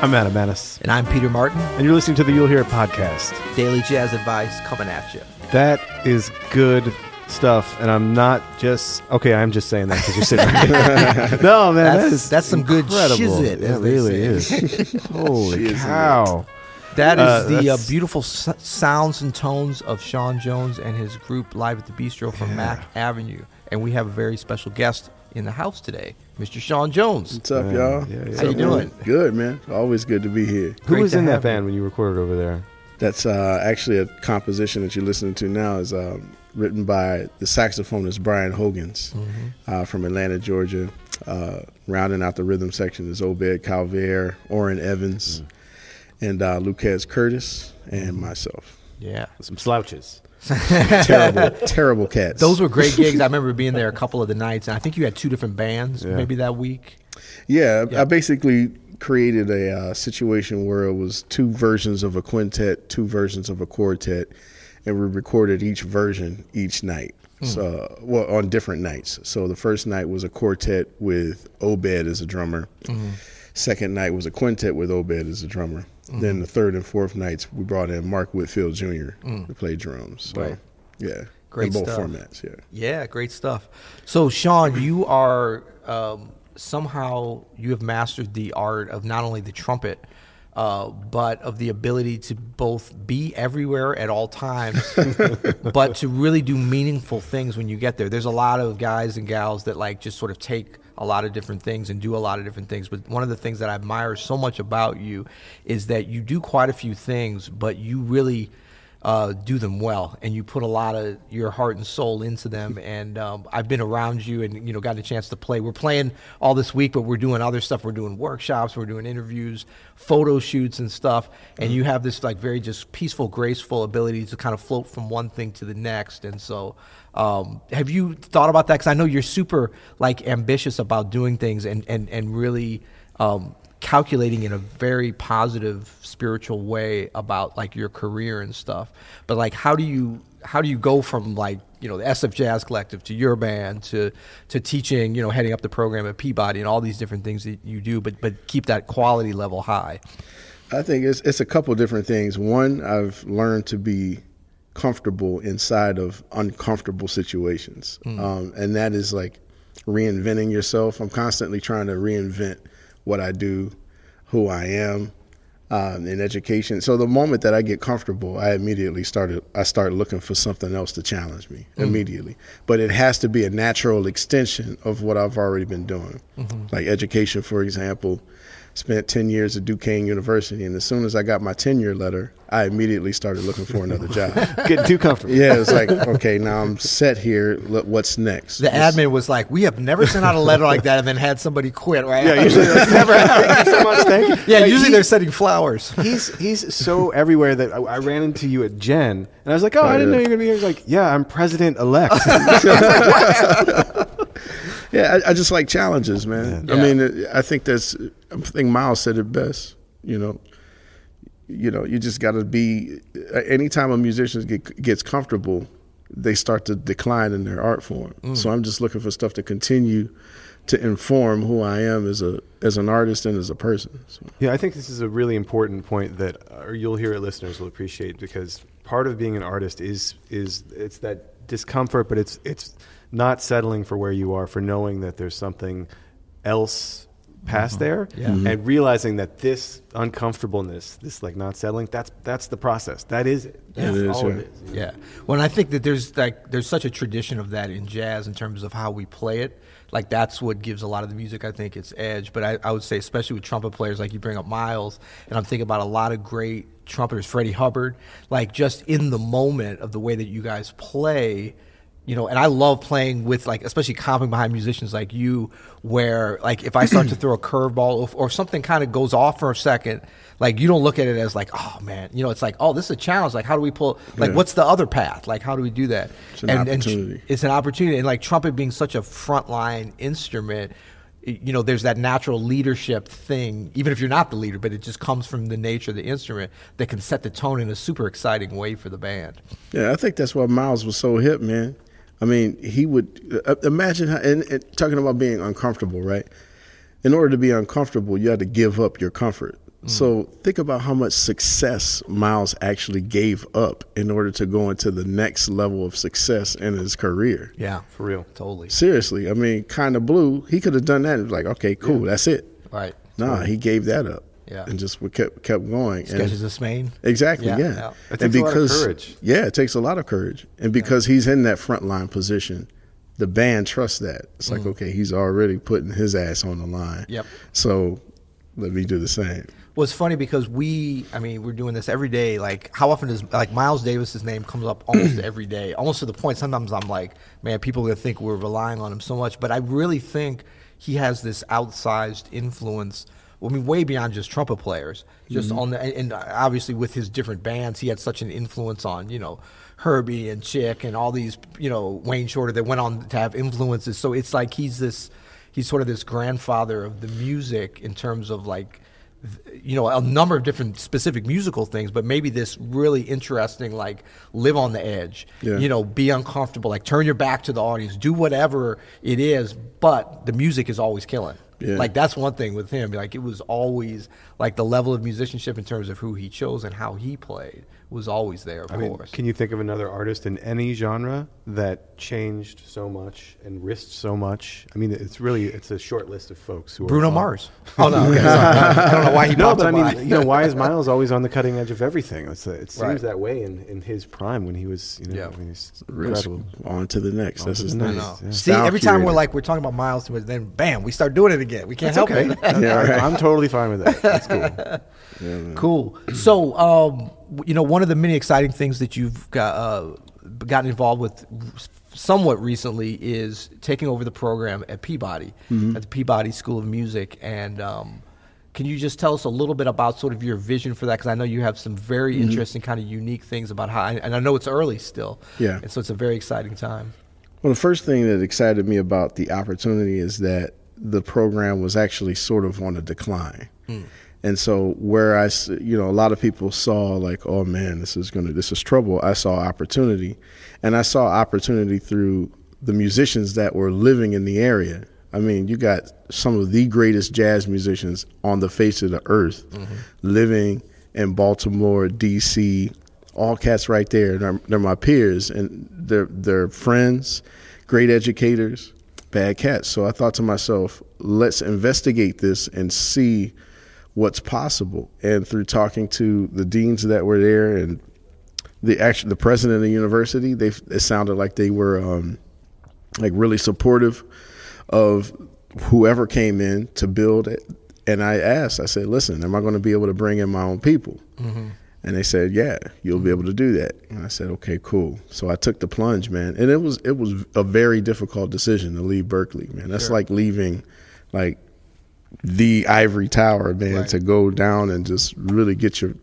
I'm Adam Maness, And I'm Peter Martin. and you're listening to the You'll Hear It podcast. Daily Jazz Advice coming at you. That is good stuff, and I'm not just okay. I'm just saying that because you're sitting right here. no, man, That's- that is that's some good incredible. shizzit, It as they really say. is. Holy cow! That is Uh, the uh, that's- beautiful s- sounds and tones of Sean Jones and his group live at the Bistro from Yeah. Mack Avenue. And we have a very special guest in the house today, Mr. Sean Jones. What's up, Yeah, y'all? yeah, yeah. What's How you man? doing? Good, man. Always good to be here. Who Great was to in that have you. band when you recorded over there? That's uh, actually a composition that you're listening to now is um, written by the saxophonist Brian Hogans Mm-hmm. uh, from Atlanta, Georgia. Uh, rounding out the rhythm section is Obed Calvaire, Orrin Evans, and uh, Luques Curtis, and Mm-hmm. myself. Yeah. Some slouches. Terrible, terrible cats. Those were great gigs. I remember being there a couple of the nights. And I think you had two different bands Yeah. maybe that week. Yeah, Yeah. I basically created a uh, situation where it was two versions of a quintet, two versions of a quartet, and we recorded each version each night. So, well, on different nights. So the first night was a quartet with Obed as a drummer. Second night was a quintet with Obed as a drummer. Then the third and fourth nights we brought in Mark Whitfield Jr. to play drums. So, Right. yeah, Great in both stuff. formats. Yeah. Yeah, great stuff. So, Sean, you are um, somehow you have mastered the art of not only the trumpet, uh, but of the ability to both be everywhere at all times, but to really do meaningful things when you get there. There's a lot of guys and gals that like just sort of take a lot of different things and do a lot of different things. But one of the things that I admire so much about you is that you do quite a few things, but you really uh, do them well, and you put a lot of your heart and soul into them. And um, I've been around you, and you know, got a chance to play. We're playing all this week, but we're doing other stuff. We're doing workshops, we're doing interviews, photo shoots, and stuff. And you have this like very just peaceful, graceful ability to kind of float from one thing to the next. And so, um, have you thought about that? Because I know you're super like ambitious about doing things, and and and really. Um, calculating in a very positive spiritual way about like your career and stuff but like how do you how do you go from like you know the SF Jazz Collective to your band to to teaching you know heading up the program at Peabody and all these different things that you do but but keep that quality level high I think it's it's a couple different things. One, I've learned to be comfortable inside of uncomfortable situations, um, and that is like reinventing yourself. I'm constantly trying to reinvent what I do, who I am, um, in education. So the moment that I get comfortable, I immediately started. I start looking for something else to challenge me immediately. But it has to be a natural extension of what I've already been doing, like education, for example spent 10 years at Duquesne University, and as soon as I got my tenure letter, I immediately started looking for another job. Getting too comfortable. yeah, it's like, okay, now I'm set here. Look, what's next? the admin was like we have never sent out a letter like that and then had somebody quit right Yeah, usually that's never Thank so much. Thank you. yeah Like, usually he- they're sending flowers He's he's so everywhere that I, I ran into you at JEN, and I was like, "Oh, I didn't know you were gonna be here." He's like, "Yeah, I'm president elect." Yeah, I, I just like challenges, man. I mean, I think that's. I think Miles said it best. You know, you know, you just got to be. Anytime a musician get, gets comfortable, they start to decline in their art form. So I'm just looking for stuff to continue to inform who I am as a as an artist and as a person. So. Yeah, I think this is a really important point that uh, you'll hear it listeners will appreciate because part of being an artist is is it's that discomfort, but it's it's not settling for where you are, for knowing that there's something else past mm-hmm. there, Yeah. Mm-hmm. and realizing that this uncomfortableness, this like not settling, that's that's the process. That is it. That's is, all yeah. it is. Yeah. Well, and I think that there's like there's such a tradition of that in jazz in terms of how we play it. Like that's what gives a lot of the music, I think, its edge. But I, I would say, especially with trumpet players, like you bring up Miles, and I'm thinking about a lot of great trumpeters, Freddie Hubbard, like just in the moment of the way that you guys play. You know, and I love playing with like, especially comping behind musicians like you, where like if I start to throw a curveball or, or something kind of goes off for a second, like you don't look at it as like, oh man, you know, it's like, oh, this is a challenge. Like, how do we pull? Like, Yeah. what's the other path? Like, how do we do that? It's an opportunity. it's an opportunity, and like trumpet being such a frontline instrument, you know, there's that natural leadership thing, even if you're not the leader, but it just comes from the nature of the instrument that can set the tone in a super exciting way for the band. Yeah, I think that's why Miles was so hip, man. I mean, he would uh, imagine how, and, and talking about being uncomfortable, right? In order to be uncomfortable, you had to give up your comfort. Mm. So think about how much success Miles actually gave up in order to go into the next level of success in his career. Yeah, For real. totally. Seriously, I mean, kind of blue. He could have done that. It was like, okay, cool, that's it. Right. Nah, he gave that up. Yeah. and just kept kept going. And- Sketches of Spain. Exactly. Yeah, Yeah. yeah. That And takes a lot of courage. Yeah, it takes a lot of courage, and because he's in that frontline position, the band trusts that. It's like, mm. okay, he's already putting his ass on the line. Yep. So let me do the same. Well, it's funny because we, I mean, we're doing this every day. Like, how often does like Miles Davis's name comes up almost every day, almost to the point sometimes I'm like, man, people are gonna think we're relying on him so much, but I really think he has this outsized influence. I mean, way beyond just trumpet players. Just mm-hmm. on the, and and obviously with his different bands, he had such an influence on you know Herbie and Chick and all these you know Wayne Shorter that went on to have influences. So it's like he's this, he's sort of this grandfather of the music in terms of like you know a number of different specific musical things but maybe this really interesting like live on the edge Yeah. you know be uncomfortable like turn your back to the audience do whatever it is but the music is always killing Yeah. like that's one thing with him like it was always like the level of musicianship in terms of who he chose and how he played was always there of I mean, course can you think of another artist in any genre that changed so much and risked so much? I mean, it's really it's a short list of folks who bruno are mars oh no okay, i don't know why he No, popped but I mean, behind. you know, why is Miles always on the cutting edge of everything? It's a, it seems Right. that way in, in his prime when he was, you know, Yeah. I mean, he's Risk incredible. on to the next. On That's to his name. next. Yeah. See, Style every time we're like we're talking about Miles, but then bam, we start doing it again. We can't That's help okay. it. Yeah, right. I'm totally fine with that. That's cool. Cool. So, um, you know, one of the many exciting things that you've got uh, gotten involved with somewhat recently is taking over the program at Peabody, at the Peabody School of Music. And um, can you just tell us a little bit about sort of your vision for that? Because I know you have some very interesting, kind of unique things about how, and I know it's early still. Yeah. And so it's a very exciting time. Well, the first thing that excited me about the opportunity is that the program was actually sort of on a decline. And so where I, you know, a lot of people saw like, oh man, this is gonna, this is trouble. I saw opportunity, and I saw opportunity through the musicians that were living in the area. I mean, you got some of the greatest jazz musicians on the face of the earth mm-hmm. living in Baltimore, D.C., all cats right there. They're, they're my peers, and they're they're friends, great educators, bad cats. So I thought to myself, let's investigate this and see what's possible. And through talking to the deans that were there and the actual the president of the university, they it sounded like they were um, like really supportive of whoever came in to build it. And I asked, I said, listen, am I going to be able to bring in my own people? And they said, yeah, you'll be able to do that. And I said, okay, cool. So I took the plunge, man. And it was it was a very difficult decision to leave Berklee, man. That's like leaving like the ivory tower, man, Right. to go down and just really get your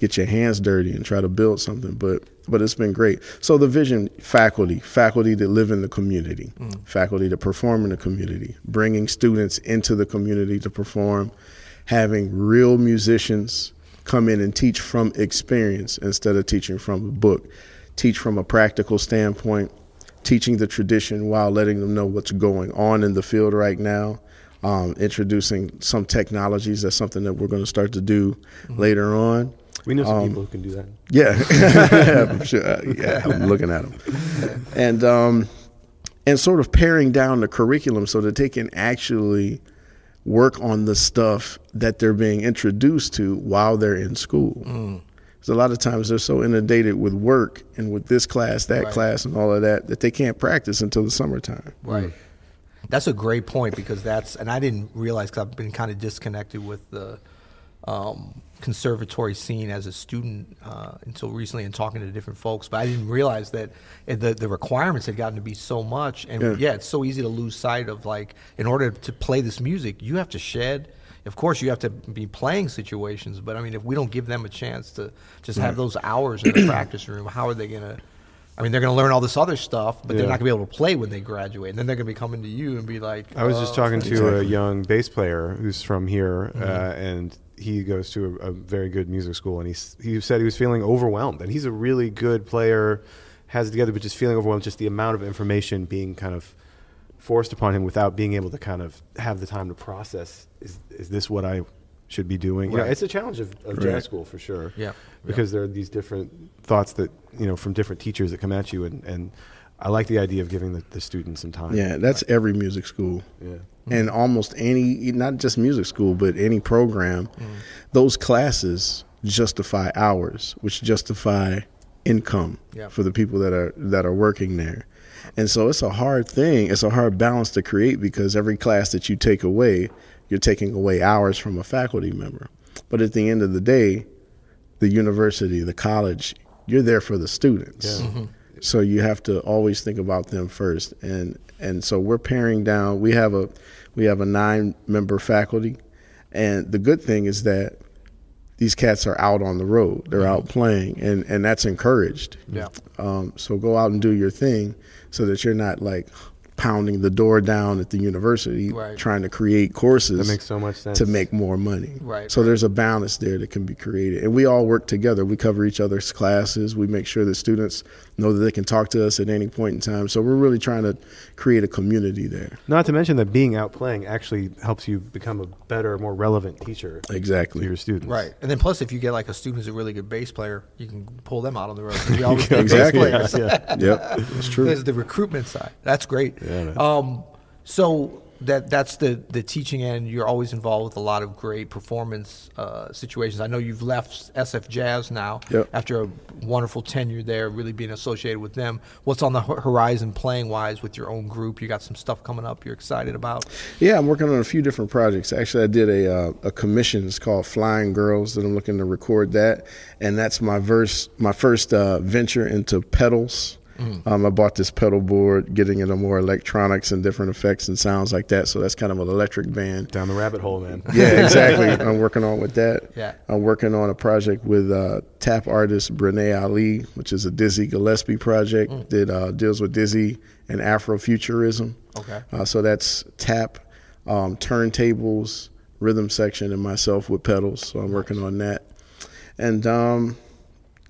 get your hands dirty and try to build something. But but it's been great. So the vision, faculty, faculty that live in the community, mm. faculty that perform in the community, bringing students into the community to perform, having real musicians come in and teach from experience instead of teaching from a book, teach from a practical standpoint, teaching the tradition while letting them know what's going on in the field right now. Um, introducing some technologies. That's something that we're going to start to do later on. We know some Um, people who can do that. Yeah, I'm sure. uh, yeah, I'm looking at them, and um, and sort of paring down the curriculum so that they can actually work on the stuff that they're being introduced to while they're in school. Because a lot of times they're so inundated with work and with this class, that Right. class, and all of that that they can't practice until the summertime. Right. That's a great point because that's, and I didn't realize because I've been kind of disconnected with the um, conservatory scene as a student uh, until recently and talking to different folks. But I didn't realize that the the requirements had gotten to be so much, and Yeah. yeah. it's so easy to lose sight of like in order to play this music, you have to shed. Of course, you have to be playing situations, but I mean, if we don't give them a chance to just have those hours in the practice room, how are they gonna? I mean, they're going to learn all this other stuff, but they're not going to be able to play when they graduate. And then they're going to be coming to you and be like, I was just "Oh, talking to a young bass player who's from here, Mm-hmm. uh, and he goes to a, a very good music school, and he he said he was feeling overwhelmed, and he's a really good player, has it together, but just feeling overwhelmed, just the amount of information being kind of forced upon him without being able to kind of have the time to process. Is is this what I should be doing. You know, it's a challenge of, of Right. jazz school for sure. Yeah. because there are these different thoughts that you know from different teachers that come at you, and, and I like the idea of giving the, the students some time. Yeah, that's every music school. yeah. and mm-hmm. almost any not just music school but any program mm-hmm. those classes justify hours which justify income Yeah. for the people that are that are working there and so it's a hard thing it's a hard balance to create because every class that you take away you're taking away hours from a faculty member. But at the end of the day the university the college you're there for the students. Yeah. so you have to always think about them first. And and so we're paring down. We have a we have a nine member faculty. And the good thing is that these cats are out on the road. They're out playing. And and that's encouraged. Yeah. um, so go out and do your thing so that you're not like pounding the door down at the university Right. trying to create courses That makes so much sense. to make more money. Right, So right. there's a balance there that can be created. And we all work together. We cover each other's classes. We make sure that students know that they can talk to us at any point in time. So we're really trying to create a community there. Not to mention that being out playing actually helps you become a better, more relevant teacher to Exactly. your students. Right, and then plus, if you get like a student who's a really good bass player, you can pull them out on the road We always Exactly. bass. Yeah. Yep. It's true. There's the recruitment side. That's great. Yeah, man. um, so that that's the the teaching end. You're always involved with a lot of great performance uh, situations. I know you've left SF Jazz now Yep. after a wonderful tenure there, really being associated with them. What's on the horizon playing wise with your own group? You got some stuff coming up you're excited about? Yeah, I'm working on a few different projects. Actually, I did a uh, a commission. It's called Flying Girls that I'm looking to record that, and that's my verse, my first uh, venture into pedals. Um, I bought this pedal board, getting into more electronics and different effects and sounds like that. So that's kind of an electric band. Down the rabbit hole, man. Yeah, exactly. I'm working on with that. Yeah. I'm working on a project with uh, tap artist Brinae Ali, which is a Dizzy Gillespie project that uh, deals with Dizzy and Afrofuturism. Okay. Uh, so that's tap, um, turntables, rhythm section, and myself with pedals. So I'm working on that. And um, yeah,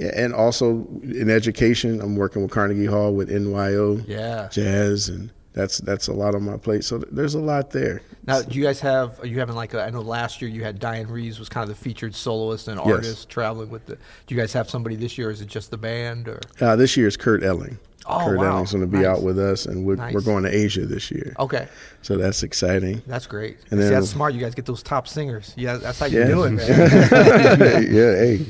and also in education, I'm working with Carnegie Hall with NYO Yeah. jazz, and that's that's a lot on my plate. So there's a lot there. Now, do you guys have? Are you having like? A, I know last year you had Dianne Reeves was kind of the featured soloist and Yes. artist traveling with the. Do you guys have somebody this year? Or is it just the band or? Uh, this year is Kurt Elling. Oh, Kurt wow. Elling's going to be Nice. out with us, and we're, Nice. we're going to Asia this year. Okay, So that's exciting. that's great. And See, then- that's smart. You guys get those top singers. Yeah, that's how you Yeah. do it, man. yeah, hey,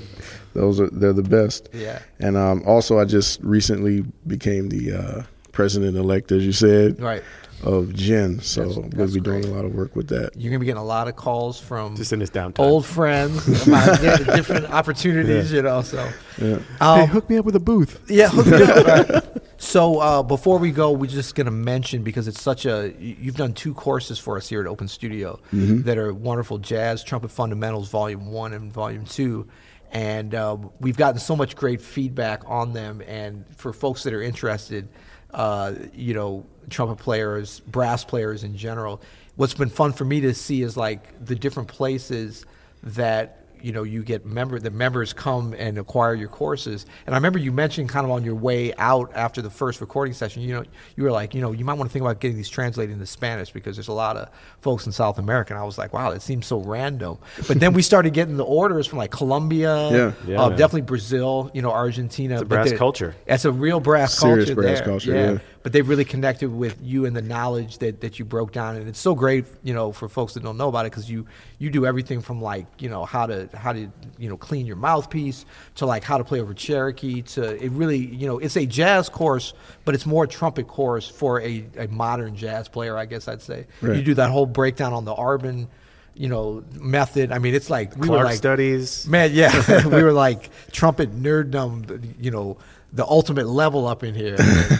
those are they're the best. Yeah. And um, also, I just recently became the uh, president elect, as you said, right. of JEN. So That's- we'll that's be doing a lot of work with that. You're gonna be getting a lot of calls from Just in his downtime. old friends about different opportunities. You know, so Yeah. hey, um, hook me up with a booth. Yeah. hook me up, right. So uh, before we go, we're just going to mention because it's such a you- you've done two courses for us here at Open Studio that are wonderful jazz trumpet fundamentals volume one and volume two, and uh, we've gotten so much great feedback on them. And for folks that are interested, uh, you know, trumpet players, brass players in general, what's been fun for me to see is like the different places that you know you get member the members come and acquire your courses and i remember you mentioned kind of on your way out after the first recording session you know you were like you know you might want to think about getting these translated into spanish because there's a lot of folks in south america and i was like wow that seems so random but then we started getting the orders from like colombia Yeah. Yeah, uh, definitely brazil you know argentina It's a but brass they- culture. it's a real brass Serious culture brass there. culture, yeah. but they really connected with you and the knowledge that, that you broke down and it's so great you know for folks that don't know about it because you you do everything from like you know how to how to you know clean your mouthpiece to like how to play over cherokee to it really you know it's a jazz course but it's more a trumpet course for a, a modern jazz player i guess i'd say Right. you do that whole breakdown on the Arban you know method i mean it's like we Clarke were like studies. Man, yeah, we were like trumpet nerddom, you know, the ultimate level up in here.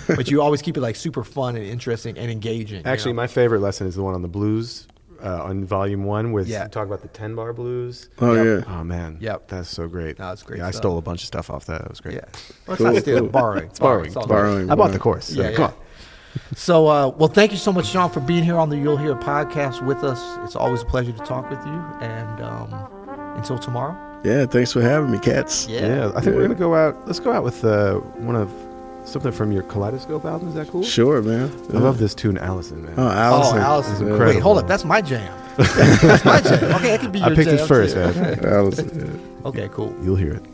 but you always keep it like super fun and interesting and engaging. you Actually, know? my favorite lesson is the one on the blues uh, on volume one, with Yeah. you talk about the ten bar blues. Oh Yep. yeah. Oh man, Yep. that's so great. No, it's great Yeah, I stole a bunch of stuff off that. That was great. yeah, well, it's Cool, not stealing, cool. borrowing. It's borrowing. It's all good. Borrowing. I bought the course. So Yeah, come yeah. on. So, uh, well, thank you so much, Sean, for being here on the You'll Hear podcast with us. It's always a pleasure to talk with you. And um, until tomorrow. Yeah. Thanks for having me, cats. Yeah, I think we're gonna go out. Let's go out with uh, one of something from your Kaleidoscope album. Is that cool? Sure, man. I love this tune, Allison. Man. Oh, Allison. oh, Allison. is Wait, incredible. hold up. That's my jam. that's my jam. Okay, that could be your I picked jam it first, too. man. Allison. Okay, cool. You'll hear it.